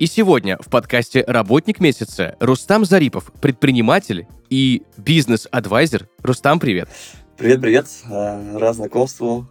и сегодня в подкасте «Работник месяца» Рустам Зарипов, предприниматель и бизнес-адвайзер. Рустам, привет! Привет-привет, э, рад знакомству.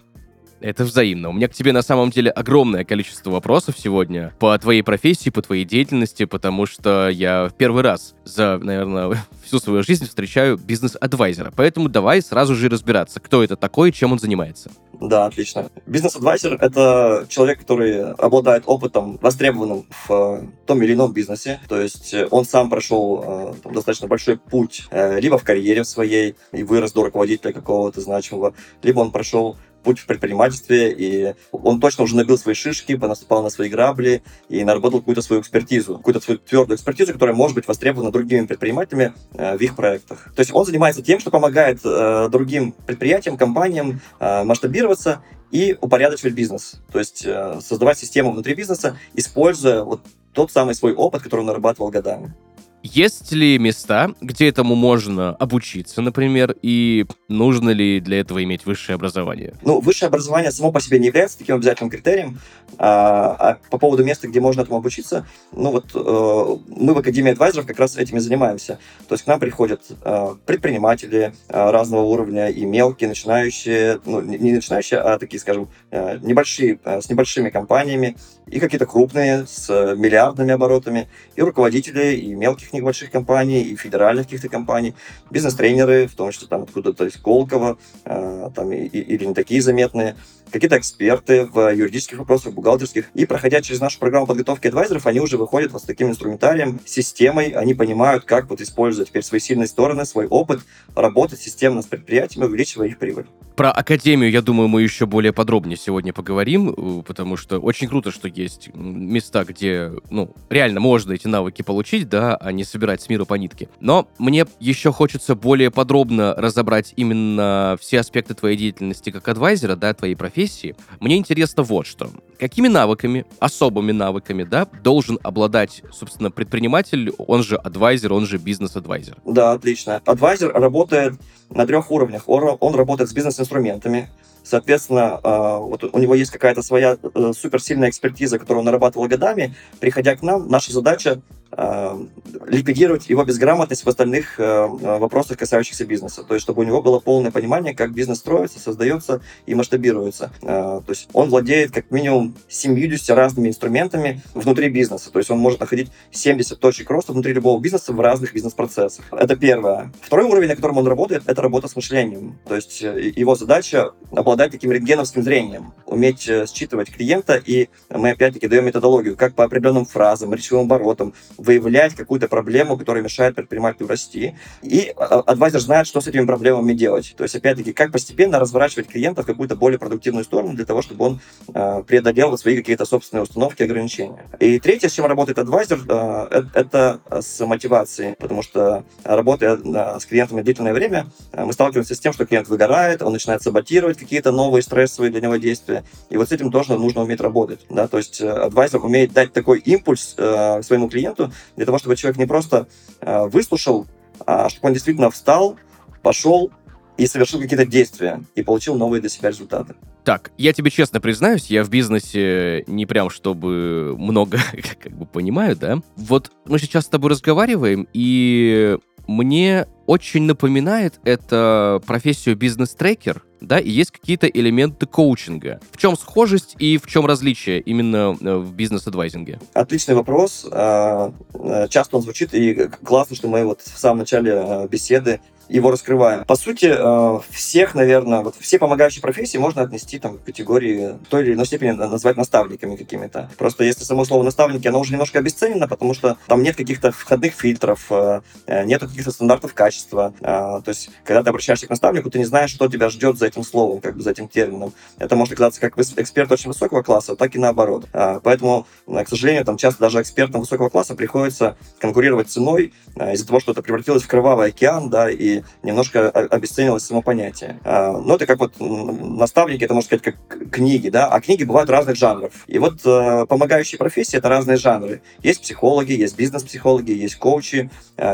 Это взаимно. У меня к тебе на самом деле огромное количество вопросов сегодня по твоей профессии, по твоей деятельности, потому что я в первый раз за, наверное, всю свою жизнь встречаю бизнес-адвайзера. Поэтому давай сразу же разбираться, кто это такой и чем он занимается. Да, отлично. Бизнес-адвайзер — это человек, который обладает опытом, востребованным в э, том или ином бизнесе. То есть э, он сам прошел э, там, достаточно большой путь либо в карьере своей и вырос до руководителя какого-то значимого, либо он прошел путь в предпринимательстве, и он точно уже набил свои шишки, понаступал на свои грабли и наработал какую-то свою экспертизу, какую-то свою твердую экспертизу, которая может быть востребована другими предпринимателями э, в их проектах. То есть он занимается тем, что помогает э, другим предприятиям, компаниям э, масштабироваться и упорядочивать бизнес. То есть э, создавать систему внутри бизнеса, используя вот тот самый свой опыт, который он нарабатывал годами. Есть ли места, где этому можно обучиться, например, и нужно ли для этого иметь высшее образование? Ну, высшее образование само по себе не является таким обязательным критерием. А, а по поводу места, где можно этому обучиться, ну вот э, мы в Академии адвайзеров как раз этим и занимаемся. То есть к нам приходят э, предприниматели э, разного уровня и мелкие, начинающие, ну, не начинающие, а такие, скажем, э, небольшие, э, с небольшими компаниями, и какие-то крупные, с миллиардными оборотами, и руководители, и мелких маленьких небольших компаний и федеральных каких-то компаний, бизнес-тренеры, в том числе там откуда-то из Колково, э, там, и, и, или не такие заметные, какие-то эксперты в юридических вопросах, бухгалтерских. И проходя через нашу программу подготовки адвайзеров, они уже выходят вот с таким инструментарием, системой, они понимают, как вот использовать теперь свои сильные стороны, свой опыт, работать системно с предприятиями, увеличивая их прибыль. Про Академию, я думаю, мы еще более подробнее сегодня поговорим, э, потому что очень круто, что есть места, где, ну, реально можно эти навыки получить, да, а не собирать с мира по нитке. Но мне еще хочется более подробно разобрать именно все аспекты твоей деятельности как адвайзера, да, твоей профессии, профессии, мне интересно вот что. Какими навыками, особыми навыками, да, должен обладать, собственно, предприниматель, он же адвайзер, он же бизнес-адвайзер? Да, отлично. Адвайзер работает на трех уровнях. Он, он работает с бизнес-инструментами, Соответственно, а, вот у него есть какая-то своя э, суперсильная экспертиза, которую он нарабатывал годами. Приходя к нам, наша задача а, ликвидировать его безграмотность в остальных э, вопросах, касающихся бизнеса. То есть, чтобы у него было полное понимание, как бизнес строится, создается и масштабируется. То есть, он владеет как минимум 70 разными инструментами внутри бизнеса. То есть, он может находить 70 точек роста внутри любого бизнеса в разных бизнес-процессах. Это первое. Второй уровень, на котором он работает, это работа с мышлением. То есть, э, его задача обладать таким рентгеновским зрением, уметь э, считывать клиента, и мы опять-таки даем методологию, как по определенным фразам, речевым оборотам выявлять какую-то проблему, которая мешает предпринимателю расти. И а, адвайзер знает, что с этими проблемами делать. То есть, опять-таки, как постепенно разворачивать клиента в какую-то более продуктивную сторону для того, чтобы он э, преодолел свои какие-то собственные установки и ограничения. И третье, с чем работает адвайзер, э, это с мотивацией, потому что работая с клиентами длительное время, мы сталкиваемся с тем, что клиент выгорает, он начинает саботировать какие какие-то новые стрессовые для него действия. И вот с этим тоже нужно уметь работать. Да? То есть э, адвайзер умеет дать такой импульс э, своему клиенту для того, чтобы человек не просто э, выслушал, а чтобы он действительно встал, пошел и совершил какие-то действия и получил новые для себя результаты. Так, я тебе честно признаюсь, я в бизнесе не прям чтобы много как бы понимаю, да. Вот мы сейчас с тобой разговариваем, и мне очень напоминает это профессию бизнес-трекер, да, и есть какие-то элементы коучинга. В чем схожесть и в чем различие именно э, в бизнес-адвайзинге? Отличный вопрос. А, э, часто он звучит, и классно, что мы вот в самом начале э, беседы его раскрываем. По сути, э, всех, наверное, вот все помогающие профессии можно отнести там, к категории той или иной степени назвать наставниками какими-то. Просто если само слово наставники, оно уже немножко обесценено, потому что там нет каких-то входных фильтров, э, э, нет каких-то стандартов качества. То есть, когда ты обращаешься к наставнику, ты не знаешь, что тебя ждет за этим словом, как бы за этим термином. Это может оказаться как эксперт очень высокого класса, так и наоборот. Поэтому, к сожалению, там часто даже экспертам высокого класса приходится конкурировать ценой из-за того, что это превратилось в кровавый океан, да, и немножко обесценилось само понятие. Ну, это как вот наставники, это, можно сказать, как книги, да, а книги бывают разных жанров. И вот помогающие профессии — это разные жанры. Есть психологи, есть бизнес-психологи, есть коучи,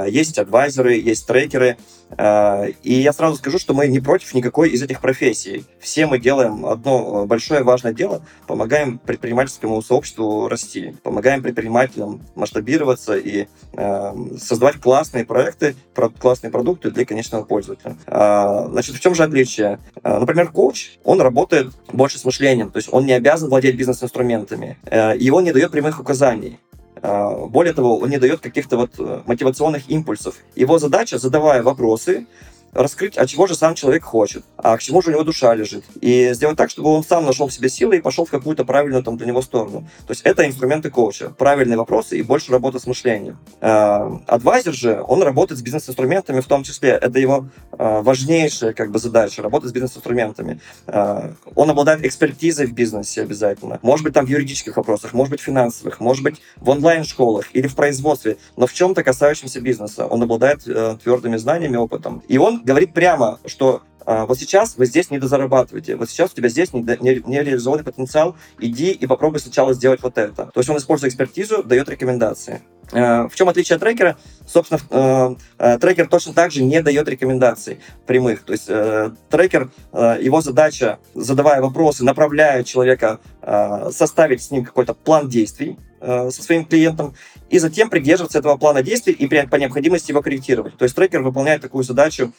есть адвайзеры, есть трекеры. А, и я сразу скажу, что мы не против никакой из этих профессий. Все мы делаем одно большое важное дело, помогаем предпринимательскому сообществу расти, помогаем предпринимателям масштабироваться и э, создавать классные проекты, классные продукты для конечного пользователя. Значит, в чем же отличие? Например, коуч, он работает больше с мышлением, то есть он не обязан владеть бизнес-инструментами, э, и он не дает прямых указаний. А, более того, он не дает каких-то вот э, мотивационных импульсов. Его задача, задавая вопросы, раскрыть, а чего же сам человек хочет, а к чему же у него душа лежит. И сделать так, чтобы он сам нашел в себе силы и пошел в какую-то правильную там для него сторону. То есть это инструменты коуча. Правильные вопросы и больше работа с мышлением. А, адвайзер же, он работает с бизнес-инструментами в том числе. Это его а, важнейшая как бы задача, работать с бизнес-инструментами. А, он обладает экспертизой в бизнесе обязательно. Может быть, там в юридических вопросах, может быть, финансовых, может быть, в онлайн-школах или в производстве, но в чем-то касающемся бизнеса. Он обладает э, твердыми знаниями, опытом. И он говорит прямо, что а, вот сейчас вы здесь не дозарабатываете, вот сейчас у тебя здесь не, не потенциал, иди и попробуй сначала сделать вот это. То есть он использует экспертизу, дает рекомендации. А, в чем отличие от трекера? Собственно, а, трекер точно так же не дает рекомендаций прямых. То есть трекер, его задача, задавая вопросы, направляя человека, составить с ним какой-то план действий, со своим клиентом и затем придерживаться этого плана действий и по необходимости его корректировать. То есть трекер выполняет такую задачу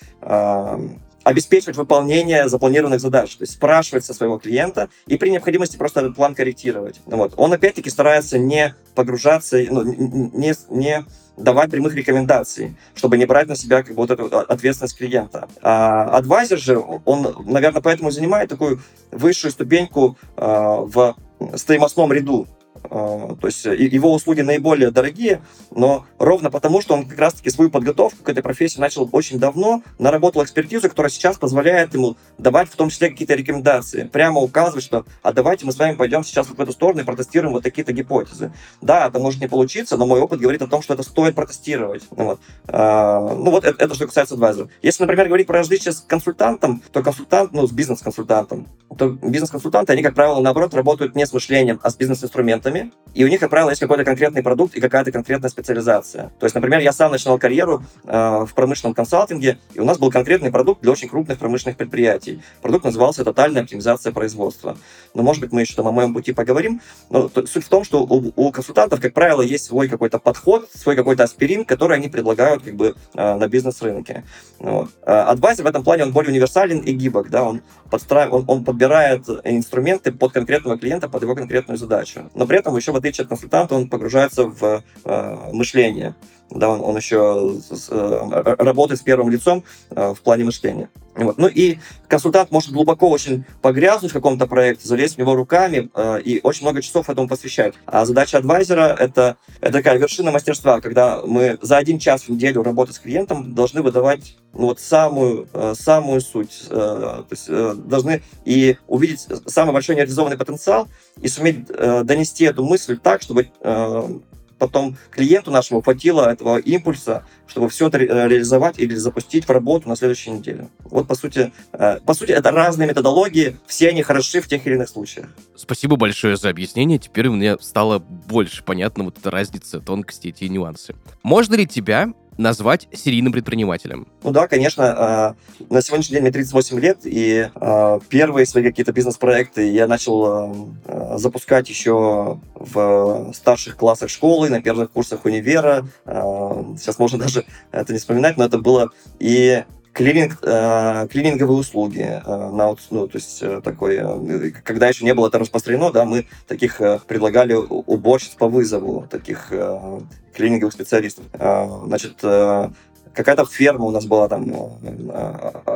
обеспечивать выполнение запланированных задач, то есть спрашивать со своего клиента и при необходимости просто этот план корректировать. Вот. Он опять-таки старается не погружаться, ну, не, не давать прямых рекомендаций, чтобы не брать на себя как бы, вот эту ответственность клиента. А адвайзер же, он, наверное, поэтому занимает такую высшую ступеньку а, в стоимостном ряду. А, то есть его услуги наиболее дорогие, но ровно потому, что он как раз-таки свою подготовку к этой профессии начал очень давно, наработал экспертизу, которая сейчас позволяет ему давать в том числе какие-то рекомендации, прямо указывать, что а давайте мы с вами пойдем сейчас в эту сторону и протестируем вот такие-то гипотезы. Да, это может не получиться, но мой опыт говорит о том, что это стоит протестировать. Вот. А, ну вот это, это что касается адвайзера. Если, например, говорить про различия с консультантом, то консультант, ну, с бизнес-консультантом, то бизнес-консультанты, они, как правило, наоборот, работают не с мышлением, а с бизнес-инструментами, клиентами, и у них, как правило, есть какой-то конкретный продукт и какая-то конкретная специализация. То есть, например, я сам начинал карьеру э, в промышленном консалтинге, и у нас был конкретный продукт для очень крупных промышленных предприятий. Продукт назывался «Тотальная оптимизация производства». Но, может быть, мы еще там о моем пути поговорим. Но суть в том, что у, у консультантов, как правило, есть свой какой-то подход, свой какой-то аспирин, который они предлагают как бы э, на бизнес-рынке. Вот. Адвайзер в этом плане, он более универсален и гибок, да, он, подстраив... он, он подбирает инструменты под конкретного клиента, под его конкретную задачу. Но при этом еще в отличие от консультанта, он погружается в э, мышление. Да, он, он еще с, э, работает с первым лицом э, в плане мышления. Вот. Ну и консультант может глубоко очень погрязнуть в каком-то проекте, залезть в него руками э, и очень много часов этому посвящать. А задача адвайзера это, это такая вершина мастерства, когда мы за один час в неделю работы с клиентом должны выдавать ну, вот самую, э, самую суть. Э, то есть э, должны и увидеть самый большой нереализованный потенциал и суметь э, донести эту мысль так, чтобы э, потом клиенту нашему хватило этого импульса, чтобы все это реализовать или запустить в работу на следующей неделе. Вот, по сути, э, по сути, это разные методологии, все они хороши в тех или иных случаях. Спасибо большое за объяснение. Теперь мне стало больше понятно вот эта разница, тонкости, эти нюансы. Можно ли тебя назвать серийным предпринимателем? Ну да, конечно. Э, на сегодняшний день мне 38 лет, и э, первые свои какие-то бизнес-проекты я начал э, запускать еще в старших классах школы, на первых курсах универа. Сейчас можно даже это не вспоминать, но это было и клининг, э, клининговые услуги, э, на, ну, то есть э, такой, э, когда еще не было это распространено, да, мы таких э, предлагали уборщиц по вызову, таких э, клининговых специалистов. Э, значит, э, какая-то ферма у нас была там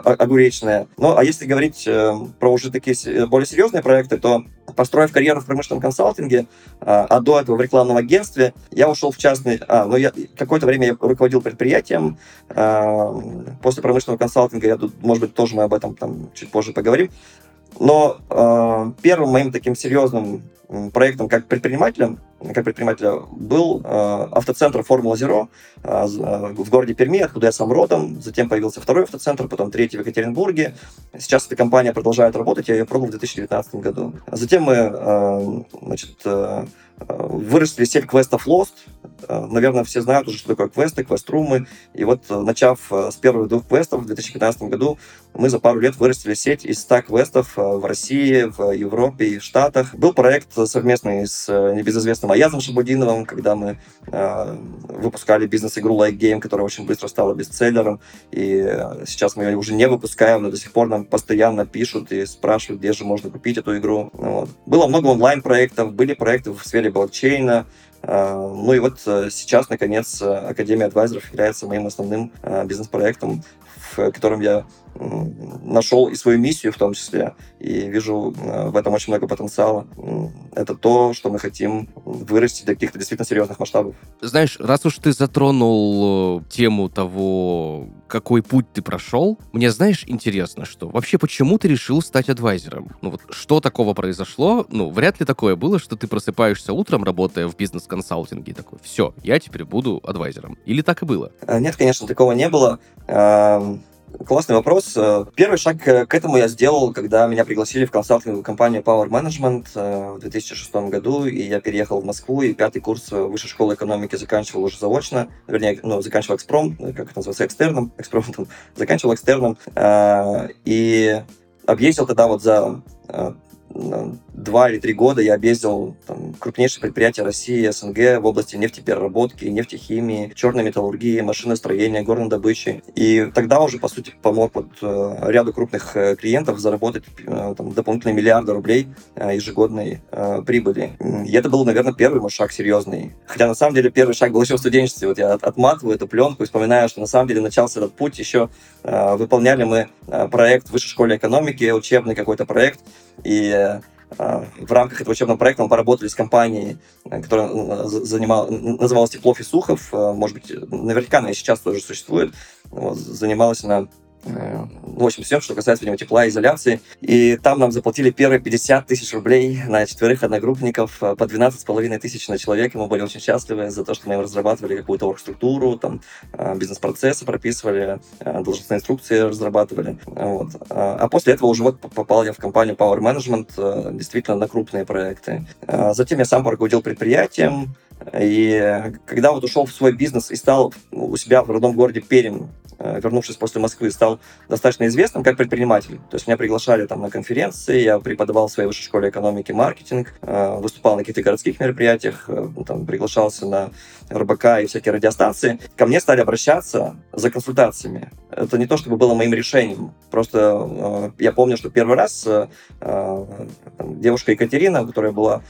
огуречная. Ну, а если говорить про уже такие более серьезные проекты, то построив карьеру в промышленном консалтинге, а до этого в рекламном агентстве, я ушел в частный... А, ну, я какое-то время я руководил предприятием. После промышленного консалтинга, я тут, может быть, тоже мы об этом там чуть позже поговорим. Но э, первым моим таким серьезным проектом как предпринимателем, как предпринимателя, был э, автоцентр Формула Зеро э, в городе Перми, откуда я сам родом. Затем появился второй автоцентр, потом третий в Екатеринбурге. Сейчас эта компания продолжает работать, я ее продал в 2019 году. Затем мы э, значит, э, выросли сеть квестов Lost. Э, наверное, все знают уже, что такое квесты, квест-румы. И вот, э, начав э, с первых двух квестов в 2015 году, мы за пару лет вырастили сеть из 100 квестов в России, в Европе и в Штатах. Был проект совместный с небезызвестным Аязом Шабудиновым, когда мы э, выпускали бизнес-игру Like Game, которая очень быстро стала бестселлером. И сейчас мы ее уже не выпускаем, но до сих пор нам постоянно пишут и спрашивают, где же можно купить эту игру. Вот. Было много онлайн-проектов, были проекты в сфере блокчейна, а, ну и вот э, сейчас, наконец, Академия адвайзеров является моим основным э, бизнес-проектом, в котором я нашел и свою миссию в том числе, и вижу э, в этом очень много потенциала. Это то, что мы хотим вырасти до каких-то действительно серьезных масштабов. Знаешь, раз уж ты затронул тему того, какой путь ты прошел, мне, знаешь, интересно, что вообще почему ты решил стать адвайзером? Ну вот что такого произошло? Ну, вряд ли такое было, что ты просыпаешься утром, работая в бизнес-консалтинге, такой, все, я теперь буду адвайзером. Или так и было? Нет, конечно, такого не было. Классный вопрос. Э, первый шаг к этому я сделал, когда меня пригласили в консалтинговую компанию Power Management э, в 2006 году, и я переехал в Москву, и пятый курс высшей школы экономики заканчивал уже заочно, вернее, ну, заканчивал экспром, как это называется, экстерном, экспром, заканчивал экстерном, э, и объездил тогда вот за два или три года я объездил там, крупнейшие предприятия России, СНГ в области нефтепереработки, нефтехимии, черной металлургии, машиностроения, горной добычи. И тогда уже, по сути, помог вот, э, ряду крупных э, клиентов заработать э, там, дополнительные миллиарды рублей ежегодной прибыли. И это был, наверное, первый мой шаг серьезный. Хотя, на самом деле, первый шаг был еще в студенчестве. Вот я отматываю эту пленку и вспоминаю, что на самом деле начался этот путь еще выполняли мы проект в высшей школе экономики, учебный какой-то проект, и а, в рамках этого учебного проекта мы поработали с компанией, э, которая занимала, называлась Теплов и Сухов. Э, может быть, наверняка она и сейчас тоже существует. Вот, занималась она Э, в общем, все, что касается видимо, тепла и изоляции. И там нам заплатили первые 50 тысяч рублей на четверых одногруппников, э, по 12,5 тысяч на человека. Мы были очень счастливы за то, что мы разрабатывали какую-то оргструктуру, там, э, бизнес-процессы прописывали, должностные инструкции разрабатывали. Вот. А после этого уже вот попал я в компанию Power Management, действительно на крупные проекты. Затем я сам руководил предприятием, и когда вот ушел в свой бизнес и стал у себя в родном городе Пермь Э, вернувшись после Москвы, стал достаточно известным как предприниматель. То есть меня приглашали там на конференции, я преподавал в своей высшей школе экономики маркетинг, э, выступал на каких-то городских мероприятиях, э, там, приглашался на РБК и всякие радиостанции. Ко мне стали обращаться за консультациями. Это не то, чтобы было моим решением. Просто я помню, что первый раз девушка Екатерина, которая была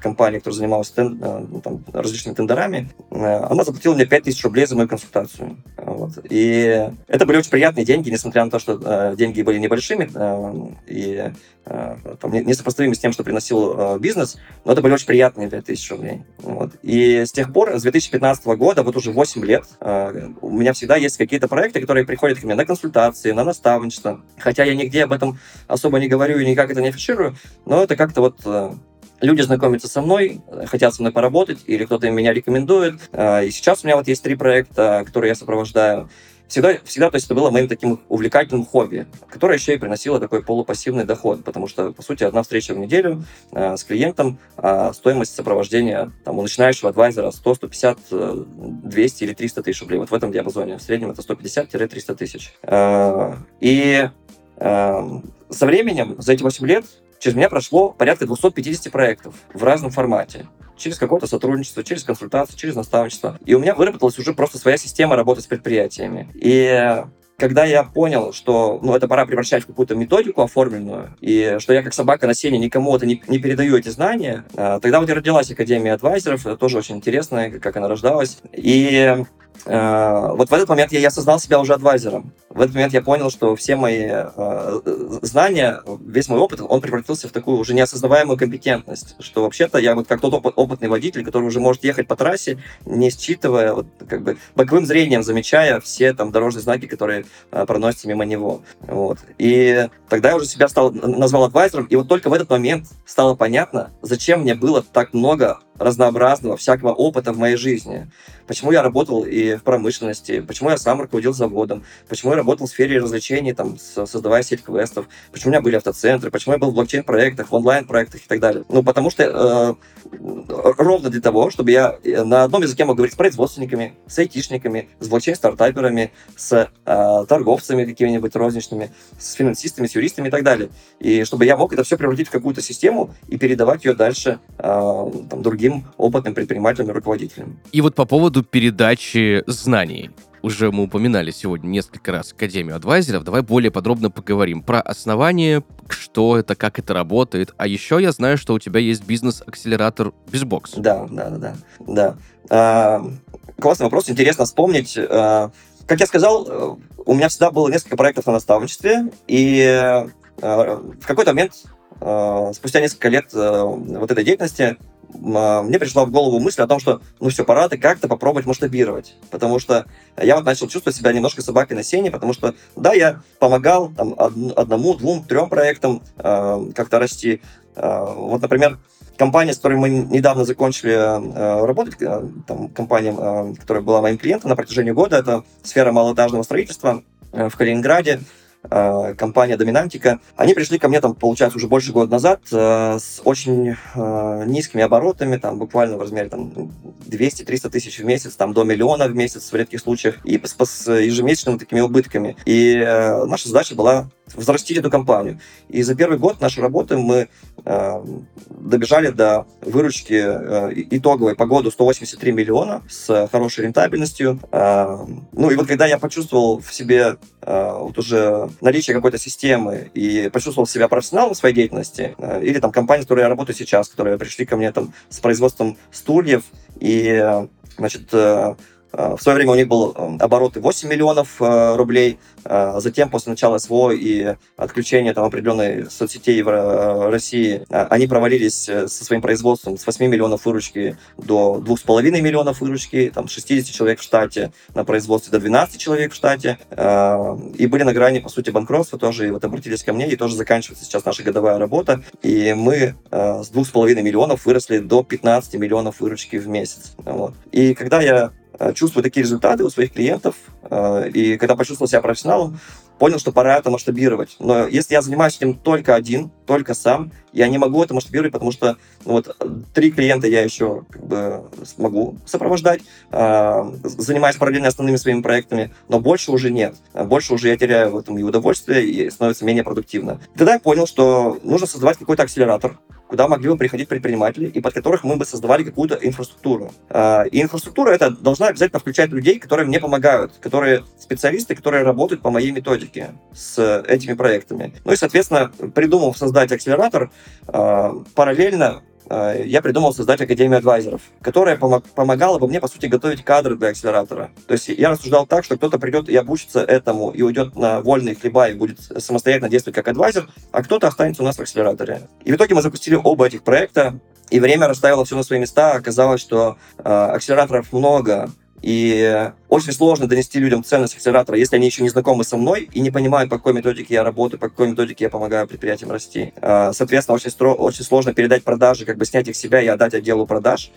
компания, которая занималась тен, там, различными тендерами, она заплатила мне 5000 рублей за мою консультацию. Вот. И это были очень приятные деньги, несмотря на то, что э, деньги были небольшими э, и э, там, несопоставимы с тем, что приносил э, бизнес, но это были очень приятные 5000 рублей. Вот. И с тех пор, с 2015 года, вот уже 8 лет, э, у меня всегда есть какие-то проекты, которые приходят ко мне на консультации, на наставничество. Хотя я нигде об этом особо не говорю и никак это не афиширую, но это как-то вот э, люди знакомятся со мной, хотят со мной поработать, или кто-то меня рекомендует. Э, и сейчас у меня вот есть три проекта, которые я сопровождаю всегда, всегда то есть это было моим таким увлекательным хобби, которое еще и приносило такой полупассивный доход, потому что, по сути, одна встреча в неделю э, с клиентом, а стоимость сопровождения там, у начинающего адвайзера 100, 150, 200 или 300 тысяч рублей. Вот в этом диапазоне. В среднем это 150-300 тысяч. Э, и э, со временем, за эти 8 лет, через меня прошло порядка 250 проектов в разном формате через какое-то сотрудничество, через консультацию, через наставничество. И у меня выработалась уже просто своя система работы с предприятиями. И когда я понял, что ну, это пора превращать в какую-то методику оформленную, и что я как собака на сене никому это не, не передаю эти знания, э, тогда вот и родилась Академия адвайзеров, это тоже очень интересно, как она рождалась. И э, вот в этот момент я, я осознал себя уже адвайзером. В этот момент я понял, что все мои э, знания, весь мой опыт, он превратился в такую уже неосознаваемую компетентность, что вообще-то я вот как тот опыт, опытный водитель, который уже может ехать по трассе, не считывая, вот, как бы боковым зрением замечая все там дорожные знаки, которые э, проносятся мимо него. Вот. И тогда я уже себя стал, назвал адвайзером, и вот только в этот момент стало понятно, зачем мне было так много разнообразного, всякого опыта в моей жизни. Почему я работал и в промышленности, почему я сам руководил заводом, почему я работал в сфере развлечений, там, создавая сеть квестов, почему у меня были автоцентры, почему я был в блокчейн-проектах, в онлайн-проектах и так далее. Ну, потому что э, ровно для того, чтобы я э, на одном языке мог говорить с производственниками, с айтишниками, с блокчейн-стартаперами, с э, торговцами какими-нибудь розничными, с финансистами, с юристами и так далее. И чтобы я мог это все превратить в какую-то систему и передавать ее дальше э, там, другим опытным предпринимателям и руководителям. И вот по поводу передачи знаний уже мы упоминали сегодня несколько раз Академию адвайзеров. Давай более подробно поговорим про основание, что это, как это работает. А еще я знаю, что у тебя есть бизнес-акселератор Безбокс. Да, да, да, да. да. А, классный вопрос, интересно вспомнить. А, как я сказал, у меня всегда было несколько проектов на наставничестве, и а, в какой-то момент, а, спустя несколько лет а, вот этой деятельности, мне пришла в голову мысль о том, что ну все, пора ты как-то попробовать масштабировать. Потому что я вот начал чувствовать себя немножко собакой на сене, потому что, да, я помогал там, одному, двум, трем проектам э, как-то расти. Э, вот, например, компания, с которой мы недавно закончили э, работать, э, там, компания, э, которая была моим клиентом на протяжении года, это сфера малоэтажного строительства в Калининграде. Э, компания Доминантика, они пришли ко мне, там, получается, уже больше года назад э, с очень э, низкими оборотами, там, буквально в размере там, 200-300 тысяч в месяц, там, до миллиона в месяц в редких случаях, и с, с ежемесячными такими убытками. И наша задача была взрастить эту компанию. И за первый год нашей работы мы э, добежали до выручки э, итоговой по году 183 миллиона с хорошей рентабельностью. Э, ну и вот когда я почувствовал в себе э, вот уже наличие какой-то системы и почувствовал себя профессионалом в своей деятельности, э, или там компания, с которой я работаю сейчас, которые пришли ко мне там с производством стульев, и э, значит, э, в свое время у них был эм, обороты 8 миллионов э, рублей. Э, затем, после начала СВО и отключения там, определенной соцсетей в э, России, они провалились со своим производством с 8 миллионов выручки до 2,5 миллионов выручки, там, 60 человек в штате на производстве до 12 человек в штате. И были на грани, по сути, банкротства тоже. И вот обратились ко мне, и тоже заканчивается сейчас наша годовая работа. И мы с 2,5 миллионов выросли до 15 миллионов выручки в месяц. Вот. И когда я Э, чувствую такие результаты у своих клиентов, э, и когда почувствовал себя профессионалом, понял, что пора это масштабировать. Но если я занимаюсь этим только один, только сам, я не могу это масштабировать, потому что ну, вот три клиента я еще как бы смогу сопровождать, э, занимаясь параллельно основными своими проектами, но больше уже нет. Больше уже я теряю в этом и удовольствие, и становится менее продуктивно. Тогда я понял, что нужно создавать какой-то акселератор, куда могли бы приходить предприниматели, и под которых мы бы создавали какую-то инфраструктуру. А, и инфраструктура это должна обязательно включать людей, которые мне помогают, которые специалисты, которые работают по моей методике с этими проектами. Ну и, соответственно, придумал создать акселератор, а, параллельно Э, я придумал создать Академию адвайзеров, которая помог, помогала бы мне, по сути, готовить кадры для акселератора. То есть я рассуждал так, что кто-то придет и обучится этому, и уйдет на вольные хлеба, и будет самостоятельно действовать как адвайзер, а кто-то останется у нас в акселераторе. И в итоге мы запустили оба этих проекта, и время расставило все на свои места. Оказалось, что э, акселераторов много, и очень сложно донести людям ценность акселератора, если они еще не знакомы со мной и не понимают, по какой методике я работаю, по какой методике я помогаю предприятиям расти. А, соответственно, очень, стро- очень сложно передать продажи, как бы снять их себя и отдать отделу продаж.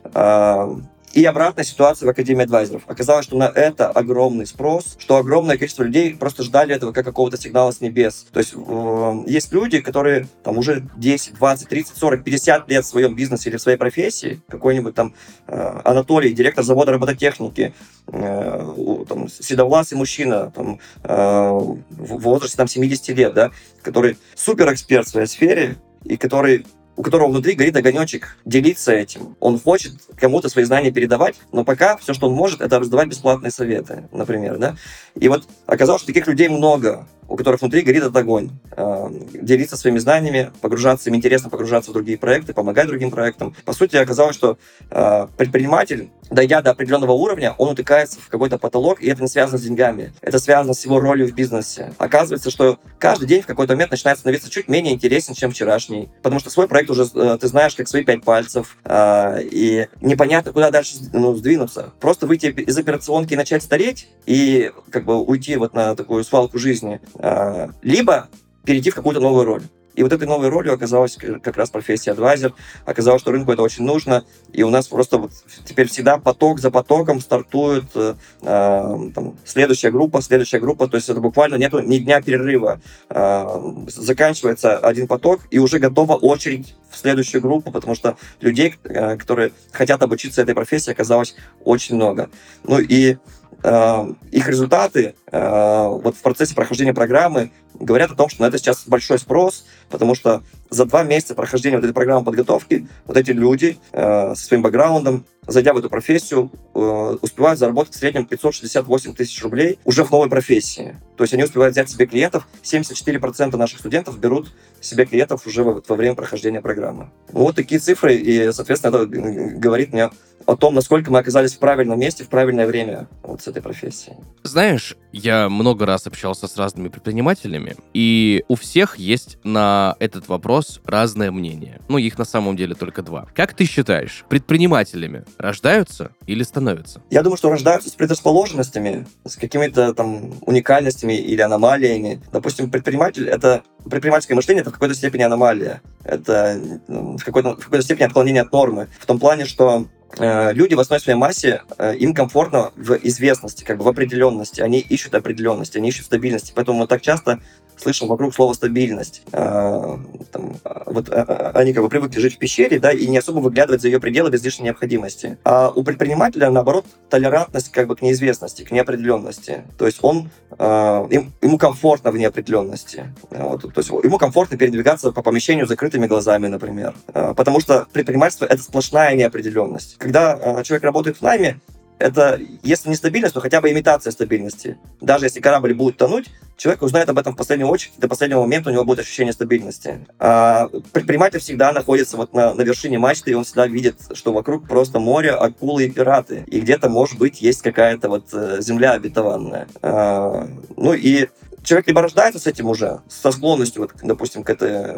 И обратная ситуация в Академии адвайзеров. Оказалось, что на это огромный спрос, что огромное количество людей просто ждали этого как какого-то сигнала с небес. То есть э, есть люди, которые там уже 10, 20, 30, 40, 50 лет в своем бизнесе или в своей профессии, какой-нибудь там э, Анатолий, директор завода робототехники, э, там, седовласый мужчина там, э, в возрасте там, 70 лет, да, который супер эксперт в своей сфере, и который у которого внутри горит огонечек делиться этим. Он хочет кому-то свои знания передавать, но пока все, что он может, это раздавать бесплатные советы, например, да. И вот оказалось, что таких людей много у которых внутри горит этот огонь. Э, делиться своими знаниями, погружаться, им интересно погружаться в другие проекты, помогать другим проектам. По сути, оказалось, что э, предприниматель, дойдя до определенного уровня, он утыкается в какой-то потолок, и это не связано с деньгами. Это связано с его ролью в бизнесе. Оказывается, что каждый день в какой-то момент начинает становиться чуть менее интересен, чем вчерашний. Потому что свой проект уже э, ты знаешь, как свои пять пальцев. И непонятно, куда дальше ну, сдвинуться. Просто выйти из операционки и начать стареть, и как бы уйти вот на такую свалку жизни, а, либо перейти в какую-то новую роль. И вот этой новой ролью оказалась как раз профессия адвайзер. Оказалось, что рынку это очень нужно. И у нас просто вот теперь всегда поток за потоком стартует э, э, там, следующая группа, следующая группа. То есть это буквально нету ни дня перерыва. Э, заканчивается один поток, и уже готова очередь в следующую группу, потому что людей, э, которые хотят обучиться этой профессии, оказалось очень много. Ну и Э, их результаты э, вот в процессе прохождения программы говорят о том, что на это сейчас большой спрос, потому что за два месяца прохождения вот этой программы подготовки вот эти люди э, со своим бэкграундом, зайдя в эту профессию, э, успевают заработать в среднем 568 тысяч рублей уже в новой профессии. То есть они успевают взять себе клиентов. 74% наших студентов берут себе клиентов уже во, во время прохождения программы. Вот такие цифры, и, соответственно, это говорит мне о том, насколько мы оказались в правильном месте в правильное время вот с этой профессией. Знаешь, я много раз общался с разными предпринимателями, и у всех есть на этот вопрос разное мнение. Ну, их на самом деле только два. Как ты считаешь, предпринимателями рождаются или становятся? Я думаю, что рождаются с предрасположенностями, с какими-то там уникальностями или аномалиями. Допустим, предприниматель — это предпринимательское мышление это в какой-то степени аномалия. Это в какой-то, в какой-то степени отклонение от нормы. В том плане, что Э, люди в основной своей массе, э, им комфортно в известности, как бы в определенности. Они ищут определенности, они ищут стабильности. Поэтому мы так часто слышал вокруг слово стабильность. Э, там, вот они как бы привыкли жить в пещере, да, и не особо выглядывать за ее пределы без лишней необходимости. А у предпринимателя, наоборот, толерантность как бы к неизвестности, к неопределенности. То есть он, им, ему комфортно в неопределенности. Вот, то есть ему комфортно передвигаться по помещению с закрытыми глазами, например. Потому что предпринимательство — это сплошная неопределенность когда человек работает в найме, это, если не стабильность, то хотя бы имитация стабильности. Даже если корабль будет тонуть, человек узнает об этом в последнюю очередь, до последнего момента у него будет ощущение стабильности. А предприниматель всегда находится вот на, на вершине мачты, и он всегда видит, что вокруг просто море, акулы и пираты. И где-то, может быть, есть какая-то вот э, земля обетованная. А, ну и человек либо рождается с этим уже, со склонностью, вот, допустим, к, этой,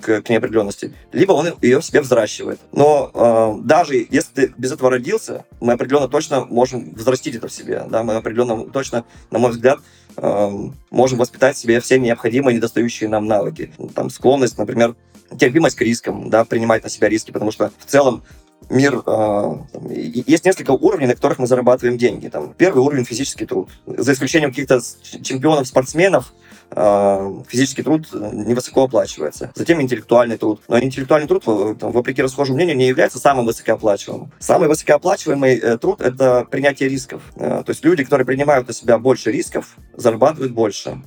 к, к неопределенности, либо он ее в себе взращивает. Но э, даже если ты без этого родился, мы определенно точно можем взрастить это в себе. Да? Мы определенно точно, на мой взгляд, э, можем воспитать в себе все необходимые недостающие нам навыки. Там склонность, например, терпимость к рискам, да, принимать на себя риски, потому что в целом мир... Э, есть несколько уровней, на которых мы зарабатываем деньги. Там, первый уровень – физический труд. За исключением каких-то чемпионов, спортсменов, физический труд невысоко оплачивается. Затем интеллектуальный труд. Но интеллектуальный труд, э, вопреки расхожему мнению, не является самым высокооплачиваемым. Самый высокооплачиваемый э, труд – это принятие рисков. То есть люди, которые принимают на себя больше рисков, зарабатывают больше.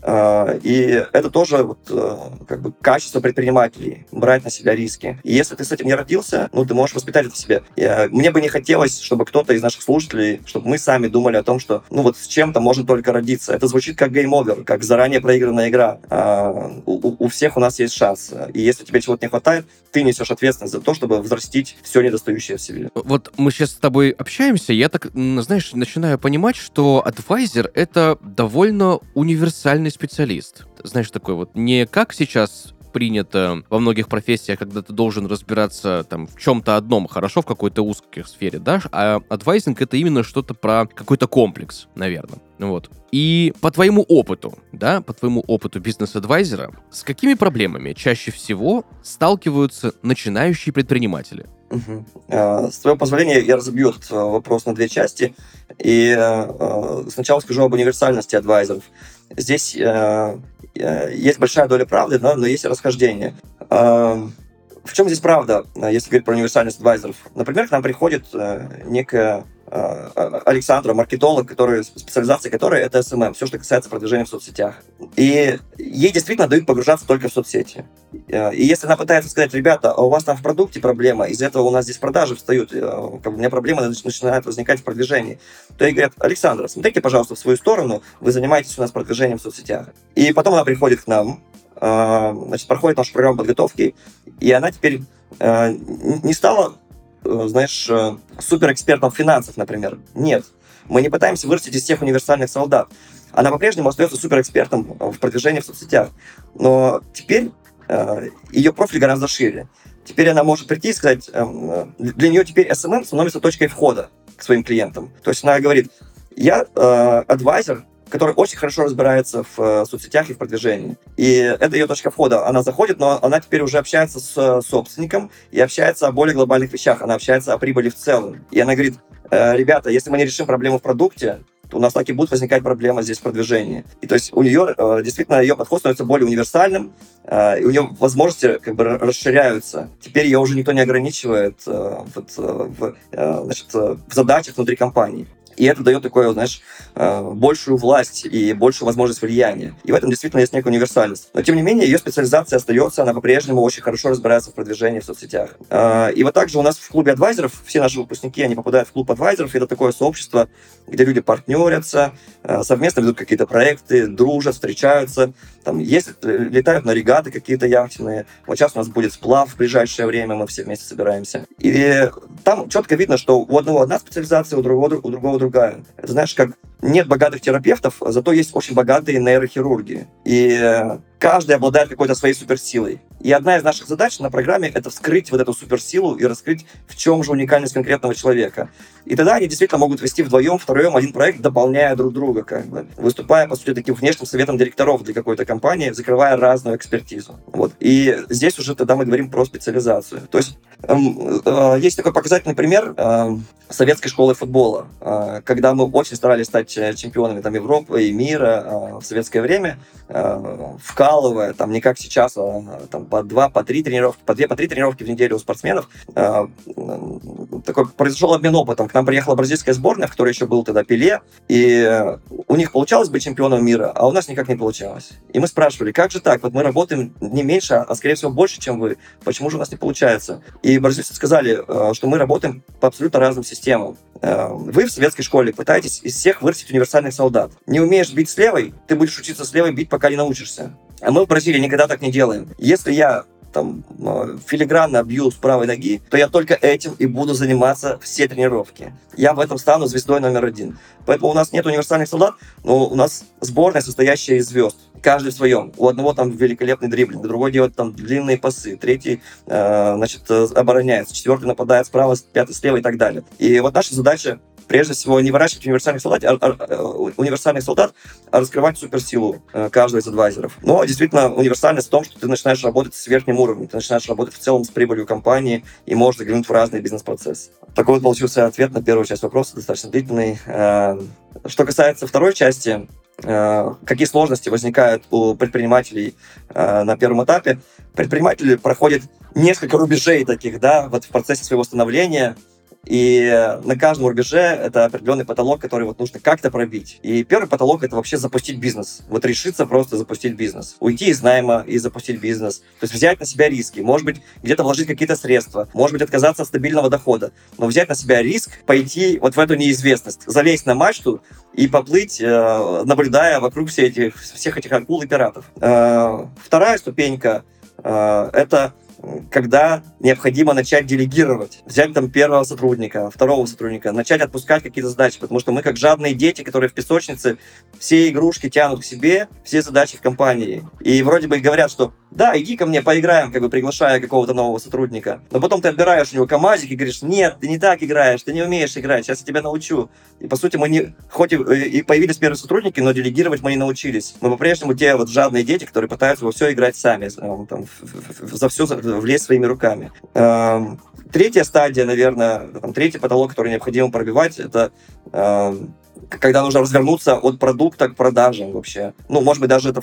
И это тоже вот, как бы качество предпринимателей – брать на себя риски. И если ты с этим не родился, ну, ты можешь воспитать это в себе. Мне бы не хотелось, чтобы кто-то из наших слушателей, чтобы мы сами думали о том, что ну вот с чем-то можно только родиться. Это звучит как game over, как заранее проигранный выигранная игра. А, у, у всех у нас есть шанс. И если тебе чего-то не хватает, ты несешь ответственность за то, чтобы взрастить все недостающее в себе. Вот мы сейчас с тобой общаемся, я так, знаешь, начинаю понимать, что адвайзер — это довольно универсальный специалист. Знаешь, такой вот не как сейчас принято во многих профессиях, когда ты должен разбираться там в чем-то одном хорошо, в какой-то узкой сфере, да, а адвайзинг это именно что-то про какой-то комплекс, наверное. Вот. И по твоему опыту, да, по твоему опыту бизнес-адвайзера, с какими проблемами чаще всего сталкиваются начинающие предприниматели? Угу. С твоего позволения я разобью этот э, вопрос на две части. И э, сначала скажу об универсальности адвайзеров. Здесь есть большая доля правды, но, но есть расхождение. В чем здесь правда, если говорить про универсальность адвайзеров? Например, к нам приходит некая э, Александра, маркетолог, который, специализация которой это SMM, все, что касается продвижения в соцсетях. И ей действительно дают погружаться только в соцсети. Э, и если она пытается сказать, ребята, а у вас там в продукте проблема, из-за этого у нас здесь продажи встают, э, как у меня проблемы начинают возникать в продвижении, то ей говорят, Александр, смотрите, пожалуйста, в свою сторону, вы занимаетесь у нас продвижением в соцсетях. И потом она приходит к нам, значит, проходит нашу программу подготовки, и она теперь не стала Э, знаешь, э, суперэкспертом финансов, например. Нет. Мы не пытаемся вырастить из всех универсальных солдат. Она по-прежнему остается суперэкспертом в продвижении в соцсетях. Но теперь э, ее профиль гораздо шире. Теперь она может прийти и сказать, э, для нее теперь SMM становится точкой входа к своим клиентам. То есть она говорит, я э, адвайзер, который очень хорошо разбирается в э, соцсетях и в продвижении. И это ее точка входа. Она заходит, но она теперь уже общается с э, собственником и общается о более глобальных вещах. Она общается о прибыли в целом. И она говорит, э, ребята, если мы не решим проблему в продукте, то у нас так и будут возникать проблемы здесь в продвижении. И то есть у нее действительно ее подход становится более универсальным, и у нее возможности как бы расширяются. Теперь ее уже никто не ограничивает вот, в, значит, в задачах внутри компании. И это дает такое, знаешь, э, большую власть и большую возможность влияния. И в этом действительно есть некая универсальность. Но, тем не менее, ее специализация остается, она по-прежнему очень хорошо разбирается в продвижении в соцсетях. Э, и вот также у нас в клубе адвайзеров, все наши выпускники, они попадают в клуб адвайзеров, это такое сообщество, где люди партнерятся, э, совместно ведут какие-то проекты, дружат, встречаются, там ездят, летают на регаты какие-то яхтенные. Вот сейчас у нас будет сплав в ближайшее время, мы все вместе собираемся. И там четко видно, что у одного одна специализация, у другого, у другого другая. Это знаешь, как нет богатых терапевтов, зато есть очень богатые нейрохирурги. И каждый обладает какой-то своей суперсилой. И одна из наших задач на программе — это вскрыть вот эту суперсилу и раскрыть, в чем же уникальность конкретного человека. И тогда они действительно могут вести вдвоем, втроем один проект, дополняя друг друга, как бы, выступая, по сути, таким внешним советом директоров для какой-то компании, закрывая разную экспертизу. Вот. И здесь уже тогда мы говорим про специализацию. То есть есть такой показательный пример э, советской школы футбола, э, когда мы очень старались стать э, чемпионами там, Европы и мира э, в советское время, э, вкалывая, там, не как сейчас, а там, по два, по три тренировки, по две, по три тренировки в неделю у спортсменов. Э, такой произошел обмен опытом. К нам приехала бразильская сборная, в которой еще был тогда Пеле, и у них получалось быть чемпионом мира, а у нас никак не получалось. И мы спрашивали, как же так? Вот мы работаем не меньше, а скорее всего больше, чем вы. Почему же у нас не получается? И бразильцы сказали, э, что мы работаем по абсолютно разным системам. Э, вы в советской школе пытаетесь из всех вырастить универсальных солдат. Не умеешь бить с левой, ты будешь учиться с левой бить, пока не научишься. А мы в Бразилии никогда так не делаем. Если я там э, филигранно бью с правой ноги, то я только этим и буду заниматься все тренировки. Я в этом стану звездой номер один. Поэтому у нас нет универсальных солдат, но у нас сборная, состоящая из звезд. Каждый в своем. У одного там великолепный дриблинг, другой делает там длинные пасы, третий, э, значит, э, обороняется, четвертый нападает справа, пятый слева и так далее. И вот наша задача прежде всего не выращивать универсальных солдат, а, а, а, универсальных солдат, а раскрывать суперсилу э, каждого из адвайзеров. Но действительно универсальность в том, что ты начинаешь работать с верхним уровнем, ты начинаешь работать в целом с прибылью компании и можешь заглянуть в разные бизнес-процессы. Такой вот получился ответ на первую часть вопроса, достаточно длительный. Э, что касается второй части, э, какие сложности возникают у предпринимателей на первом этапе, предприниматели проходят несколько рубежей таких, да, вот в процессе своего становления, и на каждом рубеже это определенный потолок, который вот нужно как-то пробить. И первый потолок — это вообще запустить бизнес. Вот решиться просто запустить бизнес. Уйти из найма и запустить бизнес. То есть взять на себя риски. Может быть, где-то вложить какие-то средства. Может быть, отказаться от стабильного дохода. Но взять на себя риск, пойти вот в эту неизвестность. Залезть на мачту и поплыть, э, наблюдая вокруг все этих, всех этих акул и пиратов. Э, вторая ступенька э, — это когда необходимо начать делегировать. Взять там первого сотрудника, второго сотрудника, начать отпускать какие-то задачи, потому что мы как жадные дети, которые в песочнице все игрушки тянут к себе, все задачи в компании. И вроде бы говорят, что да, иди ко мне, поиграем, как бы приглашая какого-то нового сотрудника. Но потом ты отбираешь у него комазик и говоришь, нет, ты не так играешь, ты не умеешь играть, сейчас я тебя научу. И по сути мы не, хоть и, и появились первые сотрудники, но делегировать мы не научились. Мы по-прежнему те вот жадные дети, которые пытаются во все играть сами, э, там, за все влезть своими руками. Эм, третья стадия, наверное, третий потолок, который необходимо пробивать, это эм, когда нужно развернуться от продукта к продажам вообще. Ну, может быть, даже это,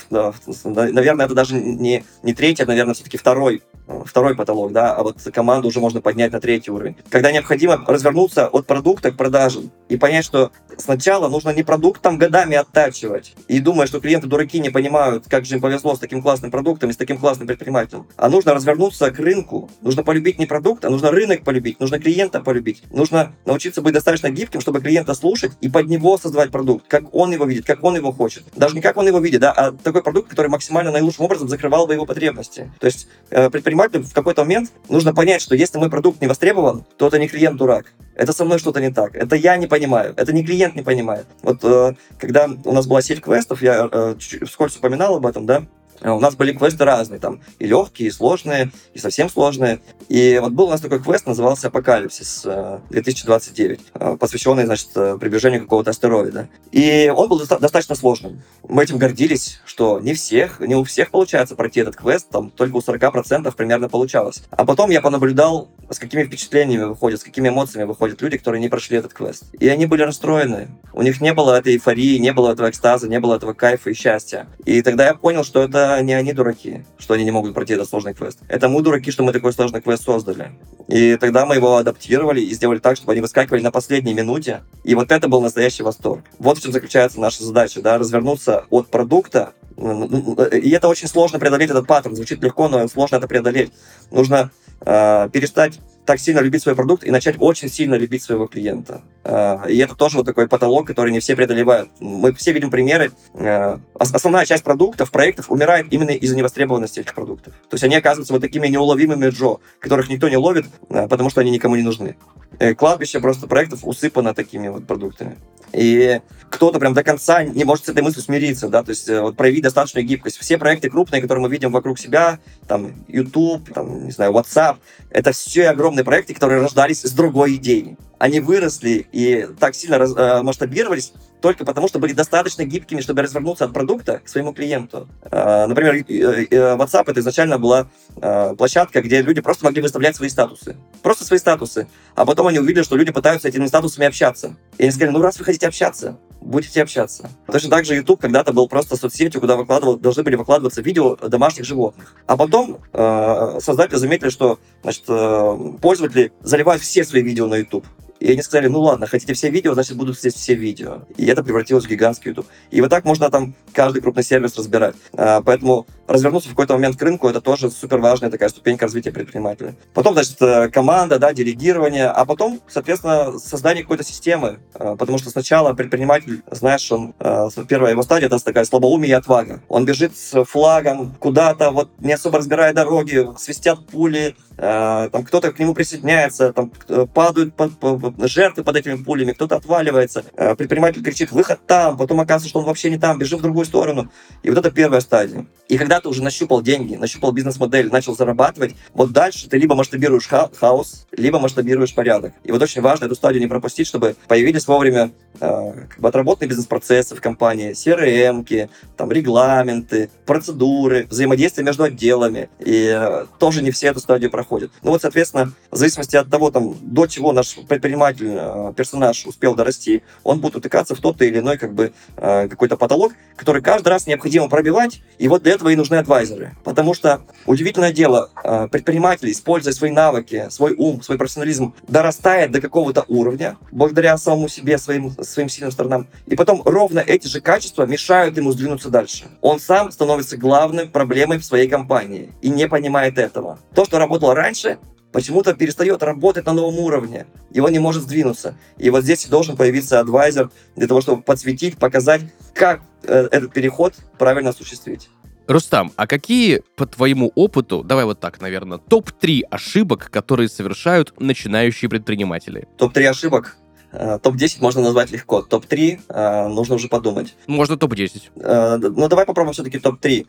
наверное, это даже не, не третий, а, наверное, все-таки второй второй потолок, да, а вот команду уже можно поднять на третий уровень. Когда необходимо развернуться от продукта к продажам и понять, что сначала нужно не продукт там годами оттачивать и думая, что клиенты дураки не понимают, как же им повезло с таким классным продуктом и с таким классным предпринимателем, а нужно развернуться к рынку. Нужно полюбить не продукт, а нужно рынок полюбить, нужно клиента полюбить. Нужно научиться быть достаточно гибким, чтобы клиента слушать и под него создавать продукт, как он его видит, как он его хочет. Даже не как он его видит, да, а такой продукт, который максимально наилучшим образом закрывал бы его потребности. То есть э, предпринимателю в какой-то момент нужно понять, что если мой продукт не востребован, то это не клиент дурак. Это со мной что-то не так. Это я не понимаю. Это не клиент не понимает. Вот э, когда у нас была сеть квестов, я э, вскользь упоминал об этом, да, у нас были квесты разные, там и легкие, и сложные, и совсем сложные. И вот был у нас такой квест, назывался Апокалипсис 2029, э, э, посвященный, значит, приближению какого-то астероида. И он был достаточно сложным. Мы этим гордились, что не всех, не у всех получается пройти этот квест, там только у 40% примерно получалось. А потом я понаблюдал, с какими впечатлениями выходят, с какими эмоциями выходят люди, которые не прошли этот квест. И они были расстроены. У них не было этой эйфории, не было этого экстаза, не было этого кайфа и счастья. И тогда я понял, что это не они дураки, что они не могут пройти этот сложный квест. Это мы дураки, что мы такой сложный квест создали. И тогда мы его адаптировали и сделали так, чтобы они выскакивали на последней минуте. И вот это был настоящий восторг. Вот в чем заключается наша задача, да, развернуться от продукта и это очень сложно преодолеть этот паттерн. Звучит легко, но сложно это преодолеть. Нужно э, перестать так сильно любить свой продукт и начать очень сильно любить своего клиента. А, и это тоже вот такой потолок, который не все преодолевают. Мы все видим примеры. А, основная часть продуктов, проектов умирает именно из-за невостребованности этих продуктов. То есть они оказываются вот такими неуловимыми Джо, которых никто не ловит, а, потому что они никому не нужны. Э, кладбище просто проектов усыпано такими вот продуктами. И кто-то прям до конца не может с этой мыслью смириться, да, то есть э, вот проявить достаточную гибкость. Все проекты крупные, которые мы видим вокруг себя, там, YouTube, там, не знаю, WhatsApp, это все огромные проекты, которые рождались с другой идеей. Они выросли и так сильно раз, э, масштабировались только потому, что были достаточно гибкими, чтобы развернуться от продукта к своему клиенту. Э, например, э, WhatsApp это изначально была э, площадка, где люди просто могли выставлять свои статусы. Просто свои статусы. А потом они увидели, что люди пытаются этими статусами общаться. И они сказали, ну раз вы хотите общаться, будете общаться. Точно так же YouTube когда-то был просто соцсетью, куда выкладывал, должны были выкладываться видео домашних животных. А потом э, создатели заметили, что значит, э, пользователи заливают все свои видео на YouTube. И они сказали, ну ладно, хотите все видео, значит будут здесь все видео. И это превратилось в гигантский YouTube. И вот так можно там каждый крупный сервис разбирать. А, поэтому развернуться в какой-то момент к рынку, это тоже супер важная такая ступенька развития предпринимателя. Потом, значит, э, команда, да, делегирование, а потом, соответственно, создание какой-то системы. А, потому что сначала предприниматель, знаешь, он, э, первая его стадия, это такая слабоумие и отвага. Он бежит с флагом куда-то, вот не особо разбирая дороги, свистят пули, э, там кто-то к нему присоединяется, там падают под, под, жертвы под этими пулями, кто-то отваливается, э, предприниматель кричит, выход там, потом оказывается, что он вообще не там, бежи в другую сторону. И вот это первая стадия. И когда ты уже нащупал деньги, нащупал бизнес-модель, начал зарабатывать, вот дальше ты либо масштабируешь ха- хаос, либо масштабируешь порядок. И вот очень важно эту стадию не пропустить, чтобы появились вовремя э, как бы отработанные бизнес-процессы в компании, CRM, там, регламенты, процедуры, взаимодействие между отделами. И э, тоже не все эту стадию проходят. Ну вот, соответственно, в зависимости от того, там, до чего наш предприниматель предприниматель, э, персонаж успел дорасти, он будет утыкаться в тот или иной как бы э, какой-то потолок, который каждый раз необходимо пробивать, и вот для этого и нужны адвайзеры. Потому что удивительное дело, э, предприниматель, используя свои навыки, свой ум, свой профессионализм, дорастает до какого-то уровня, благодаря самому себе, своим, своим сильным сторонам, и потом ровно эти же качества мешают ему сдвинуться дальше. Он сам становится главной проблемой в своей компании и не понимает этого. То, что работало раньше, почему-то перестает работать на новом уровне, он не может сдвинуться. И вот здесь должен появиться адвайзер для того, чтобы подсветить, показать, как э, этот переход правильно осуществить. Рустам, а какие, по твоему опыту, давай вот так, наверное, топ-3 ошибок, которые совершают начинающие предприниматели? Топ-3 ошибок? Э, топ-10 можно назвать легко. Топ-3 э, нужно уже подумать. Можно топ-10. Э, ну, давай попробуем все-таки топ-3.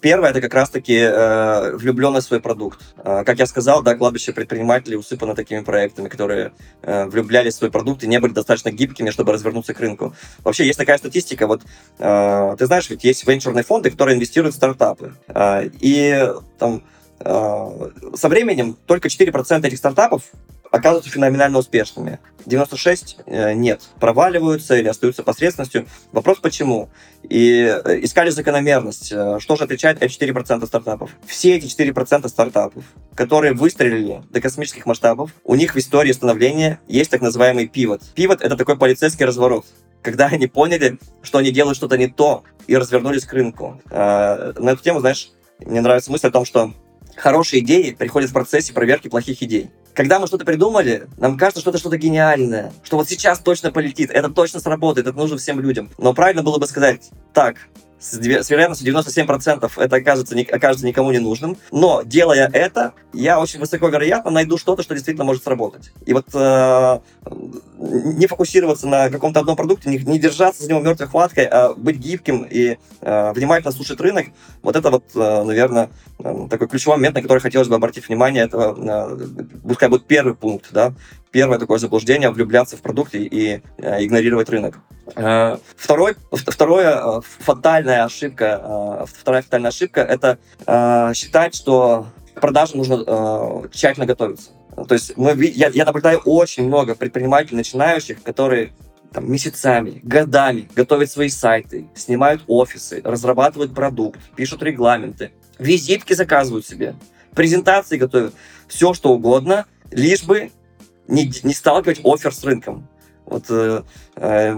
Первое, это как раз-таки влюбленность в свой продукт. Как я сказал, да, кладбище предпринимателей усыпано такими проектами, которые влюблялись в свой продукт и не были достаточно гибкими, чтобы развернуться к рынку. Вообще, есть такая статистика, вот, ты знаешь, ведь есть венчурные фонды, которые инвестируют в стартапы. И там со временем только 4% этих стартапов оказываются феноменально успешными. 96 э, нет, проваливаются или остаются посредственностью. Вопрос почему? И э, искали закономерность. Э, что же отличает эти 4% стартапов? Все эти 4% стартапов, которые выстрелили до космических масштабов, у них в истории становления есть так называемый пивот. Пивот — это такой полицейский разворот когда они поняли, что они делают что-то не то, и развернулись к рынку. На эту тему, знаешь, мне нравится мысль о том, что хорошие идеи приходят в процессе проверки плохих идей. Когда мы что-то придумали, нам кажется, что это что-то гениальное, что вот сейчас точно полетит, это точно сработает, это нужно всем людям. Но правильно было бы сказать, так, с, вероятностью 97% это окажется, окажется никому не нужным. Но делая это, я очень высоко вероятно найду что-то, что действительно может сработать. И вот э, не фокусироваться на каком-то одном продукте, не, не держаться за него мертвой хваткой, а быть гибким и э, внимательно слушать рынок, вот это вот, э, наверное, такой ключевой момент, на который хотелось бы обратить внимание. Это, э, пускай будет первый пункт, да, первое такое заблуждение влюбляться в продукт и, э, игнорировать рынок. Э, второй, второе э, фатальная ошибка, э, вторая фатальная ошибка это э, считать, что к продаже нужно э, тщательно готовиться. То есть мы, я, я наблюдаю очень много предпринимателей начинающих, которые там, месяцами, годами готовят свои сайты, снимают офисы, разрабатывают продукт, пишут регламенты, визитки заказывают себе, презентации готовят, все что угодно, лишь бы не, не сталкивать офер с рынком. Вот э, э,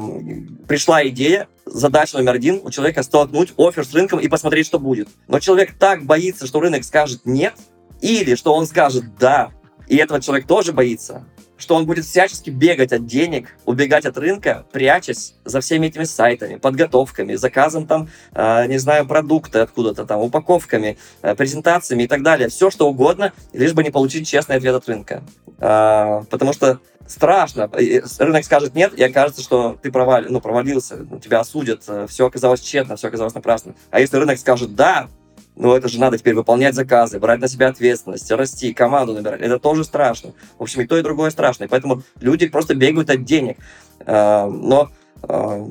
пришла идея, задача номер один у человека столкнуть офер с рынком и посмотреть, что будет. Но человек так боится, что рынок скажет нет, или что он скажет да, и этого человек тоже боится, что он будет всячески бегать от денег, убегать от рынка, прячась за всеми этими сайтами, подготовками, заказом там, э, не знаю, продукты откуда-то там, упаковками, э, презентациями и так далее. Все, что угодно, лишь бы не получить честный ответ от рынка. Э, потому что страшно. Рынок скажет нет, и окажется, что ты провали, ну, провалился, тебя осудят, э, все оказалось тщетно, все оказалось напрасно. А если рынок скажет да, ну, это же надо теперь выполнять заказы, брать на себя ответственность, расти, команду набирать. Это тоже страшно. В общем, и то, и другое страшно. И поэтому люди просто бегают от денег. А, но а,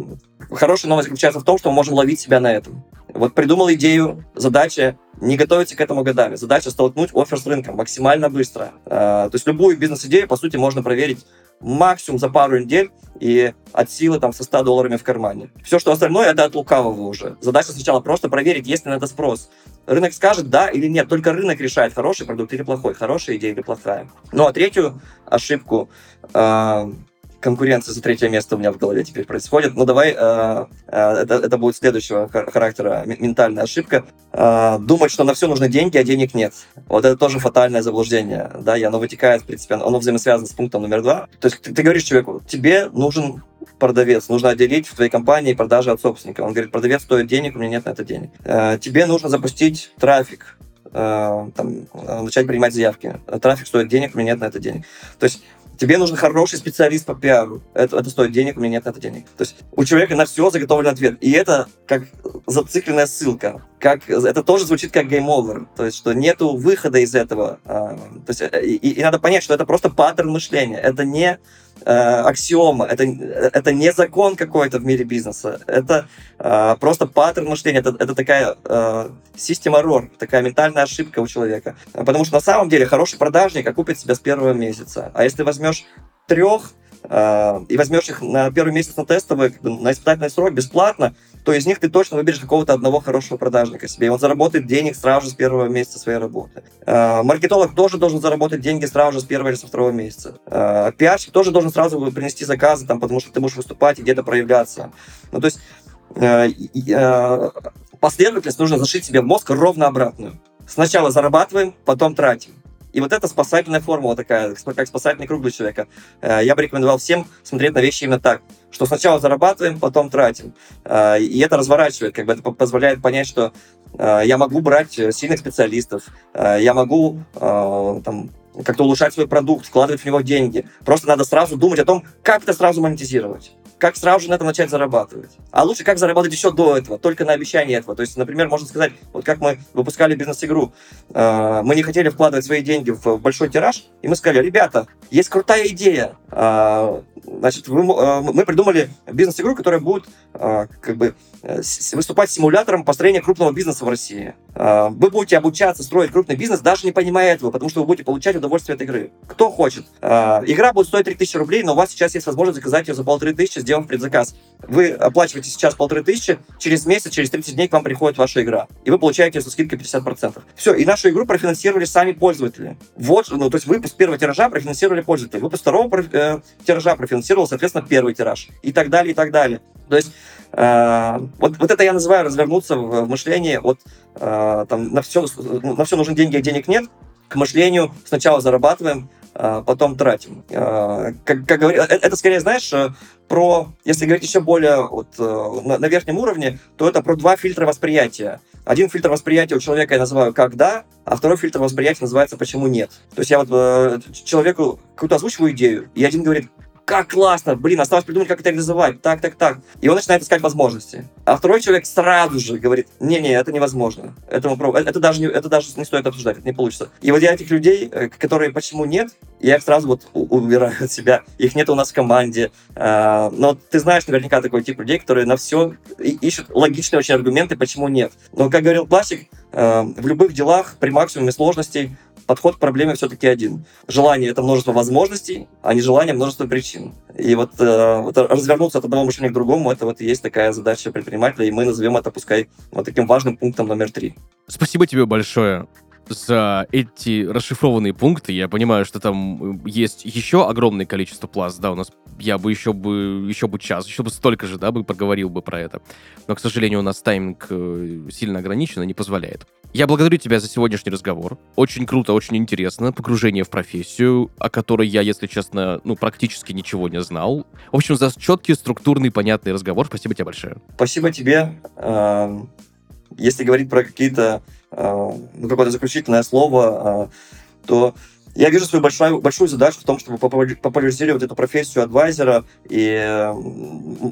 хорошая новость заключается в том, что мы можем ловить себя на этом. Вот придумал идею, задача не готовиться к этому годами. Задача столкнуть офер с рынком максимально быстро. А, то есть любую бизнес-идею, по сути, можно проверить максимум за пару недель и от силы там со 100 долларами в кармане. Все, что остальное, это от лукавого уже. Задача сначала просто проверить, есть ли на это спрос. Рынок скажет да или нет. Только рынок решает, хороший продукт или плохой, хорошая идея или плохая. Ну а третью ошибку э, конкуренция за третье место у меня в голове теперь происходит. Ну, давай, э, э, это, это будет следующего характера ментальная ошибка. Э, думать, что на все нужны деньги, а денег нет. Вот это тоже фатальное заблуждение, да, и оно вытекает, в принципе, оно взаимосвязано с пунктом номер два. То есть ты, ты говоришь человеку, тебе нужен продавец, нужно отделить в твоей компании продажи от собственника. Он говорит, продавец стоит денег, у меня нет на это денег. Э, тебе нужно запустить трафик, э, там, начать принимать заявки. Трафик стоит денег, у меня нет на это денег. То есть Тебе нужен хороший специалист по пиару. Это, это стоит денег, у меня нет на это денег. То есть у человека на все заготовлен ответ. И это как зацикленная ссылка. Как, это тоже звучит как game over. То есть, что нету выхода из этого. А, то есть, э, и, и надо понять, что это просто паттерн мышления. Это не э, аксиома, это, это не закон какой-то в мире бизнеса, это э, просто паттерн мышления, это, это такая э, system error, такая ментальная ошибка у человека. Потому что на самом деле хороший продажник окупит себя с первого месяца. А если возьмешь трех э, и возьмешь их на первый месяц на тестовый, на испытательный срок бесплатно, то из них ты точно выберешь какого-то одного хорошего продажника себе. И он заработает денег сразу же с первого месяца своей работы. Э, маркетолог тоже должен заработать деньги сразу же с первого или со второго месяца. Э, пиарщик тоже должен сразу принести заказы, там, потому что ты можешь выступать и где-то проявляться. Ну, то есть э, последовательность нужно зашить себе в мозг ровно обратную. Сначала зарабатываем, потом тратим. И вот это спасательная формула такая, как спасательный круг для человека. Э, я бы рекомендовал всем смотреть на вещи именно так, что сначала зарабатываем, потом тратим. Э, и это разворачивает, как бы это позволяет понять, что э, я могу брать сильных специалистов, я могу там, как-то улучшать свой продукт, вкладывать в него деньги. Просто надо сразу думать о том, как это сразу монетизировать как сразу же на этом начать зарабатывать. А лучше как заработать еще до этого, только на обещании этого. То есть, например, можно сказать, вот как мы выпускали бизнес-игру, э, мы не хотели вкладывать свои деньги в большой тираж, и мы сказали, ребята, есть крутая идея, э, Значит, э, мы придумали бизнес-игру, которая будет э, как бы э, выступать симулятором построения крупного бизнеса в России. Вы будете обучаться строить крупный бизнес, даже не понимая этого, потому что вы будете получать удовольствие от игры. Кто хочет. Игра будет стоить 3000 рублей, но у вас сейчас есть возможность заказать ее за полторы тысячи, сделав предзаказ. Вы оплачиваете сейчас полторы тысячи, через месяц, через 30 дней к вам приходит ваша игра, и вы получаете со скидкой 50%. Все, и нашу игру профинансировали сами пользователи. Вот, ну, то есть выпуск первого тиража профинансировали пользователи, выпуск второго э, тиража профинансировал, соответственно, первый тираж. И так далее, и так далее. То есть э, вот, вот это я называю развернуться в, мышлении от э, там, на, все, на все нужны деньги, а денег нет, к мышлению сначала зарабатываем, потом тратим. Э, как, как говорю, э, это скорее, знаешь, э, про, если говорить еще более вот, на, на верхнем уровне, то это про два фильтра восприятия. Один фильтр восприятия у человека я называю «как да», а второй фильтр восприятия называется «почему нет». То есть я вот э, человеку какую-то озвучиваю идею, и один говорит как классно, блин, осталось придумать, как это реализовать, так, так, так. И он начинает искать возможности. А второй человек сразу же говорит, не-не, это невозможно. Это, это, даже не, это даже не стоит обсуждать, это не получится. И вот я этих людей, э, которые почему нет, я их сразу вот убираю от себя. Их нет у нас в команде. А, но ты знаешь наверняка такой тип людей, которые на все ищут логичные очень аргументы, почему нет. Но, как говорил классик, э, в любых делах при максимуме сложностей подход к проблеме все-таки один. Желание — это множество возможностей, а не желание — множество причин. И вот, э, вот развернуться от одного мышления к другому — это вот и есть такая задача предпринимателя, и мы назовем это, пускай, вот таким важным пунктом номер три. Спасибо тебе большое за эти расшифрованные пункты. Я понимаю, что там есть еще огромное количество пласт, да, у нас я бы еще бы еще бы час, еще бы столько же, да, бы поговорил бы про это. Но, к сожалению, у нас тайминг э, сильно ограничен и не позволяет. Я благодарю тебя за сегодняшний разговор. Очень круто, очень интересно. Погружение в профессию, о которой я, если честно, ну, практически ничего не знал. В общем, за четкий, структурный, понятный разговор. Спасибо тебе большое. Спасибо тебе. Эм, если говорить про какие-то, э, какое-то заключительное слово, э, то я вижу свою большую, большую задачу в том, чтобы популяризировать эту профессию адвайзера, и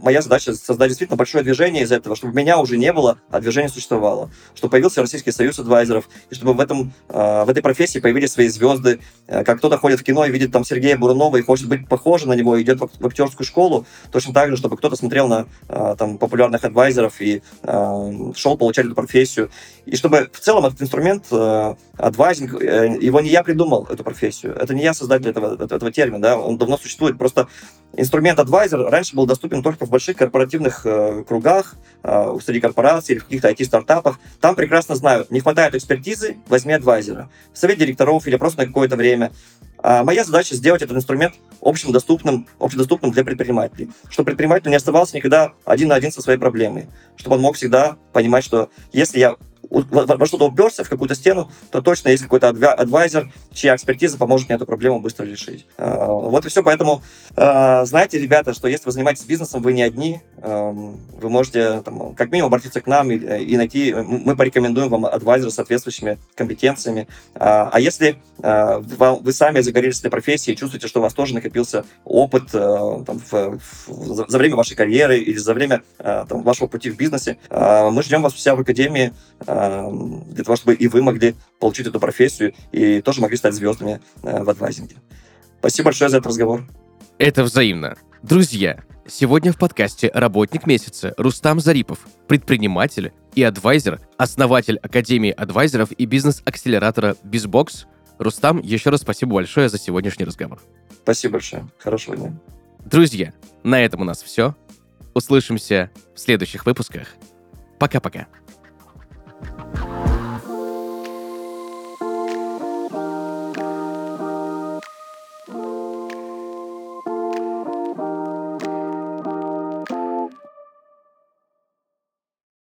моя задача создать действительно большое движение из этого, чтобы меня уже не было, а движение существовало, чтобы появился Российский союз адвайзеров, и чтобы в, этом, а, в этой профессии появились свои звезды, э, как кто-то ходит в кино и видит там Сергея Бурунова и хочет быть похожим на него, и идет в актерскую школу, точно так же, чтобы кто-то смотрел на а, там, популярных адвайзеров и а, шел получать эту профессию, и чтобы в целом этот инструмент, адвайзинг, э, его не я придумал, эту профессию. Это не я создатель этого, этого термина, да, он давно существует. Просто инструмент адвайзер раньше был доступен только в больших корпоративных э, кругах, э, среди корпораций или в каких-то IT-стартапах. Там прекрасно знают, не хватает экспертизы, возьми адвайзера. В совет директоров или просто на какое-то время. А моя задача сделать этот инструмент общим доступным, общедоступным для предпринимателей. Чтобы предприниматель не оставался никогда один на один со своей проблемой. Чтобы он мог всегда понимать, что если я во что-то уперся, в какую-то стену, то точно есть какой-то адвайзер, чья экспертиза поможет мне эту проблему быстро решить. А, вот и все. Поэтому а, знаете, ребята, что если вы занимаетесь бизнесом, вы не одни. Вы можете там, как минимум обратиться к нам и, и найти, мы порекомендуем вам адвайзера с соответствующими компетенциями. А, а если вы сами загорелись этой профессией, чувствуете, что у вас тоже накопился опыт там, в, в, за время вашей карьеры или за время там, вашего пути в бизнесе, мы ждем вас у себя в Академии для того, чтобы и вы могли получить эту профессию и тоже могли стать звездами э, в адвайзинге. Спасибо большое за этот разговор. Это взаимно. Друзья, сегодня в подкасте «Работник месяца» Рустам Зарипов, предприниматель и адвайзер, основатель Академии адвайзеров и бизнес-акселератора BizBox. Рустам, еще раз спасибо большое за сегодняшний разговор. Спасибо большое. Хорошего дня. Друзья, на этом у нас все. Услышимся в следующих выпусках. Пока-пока.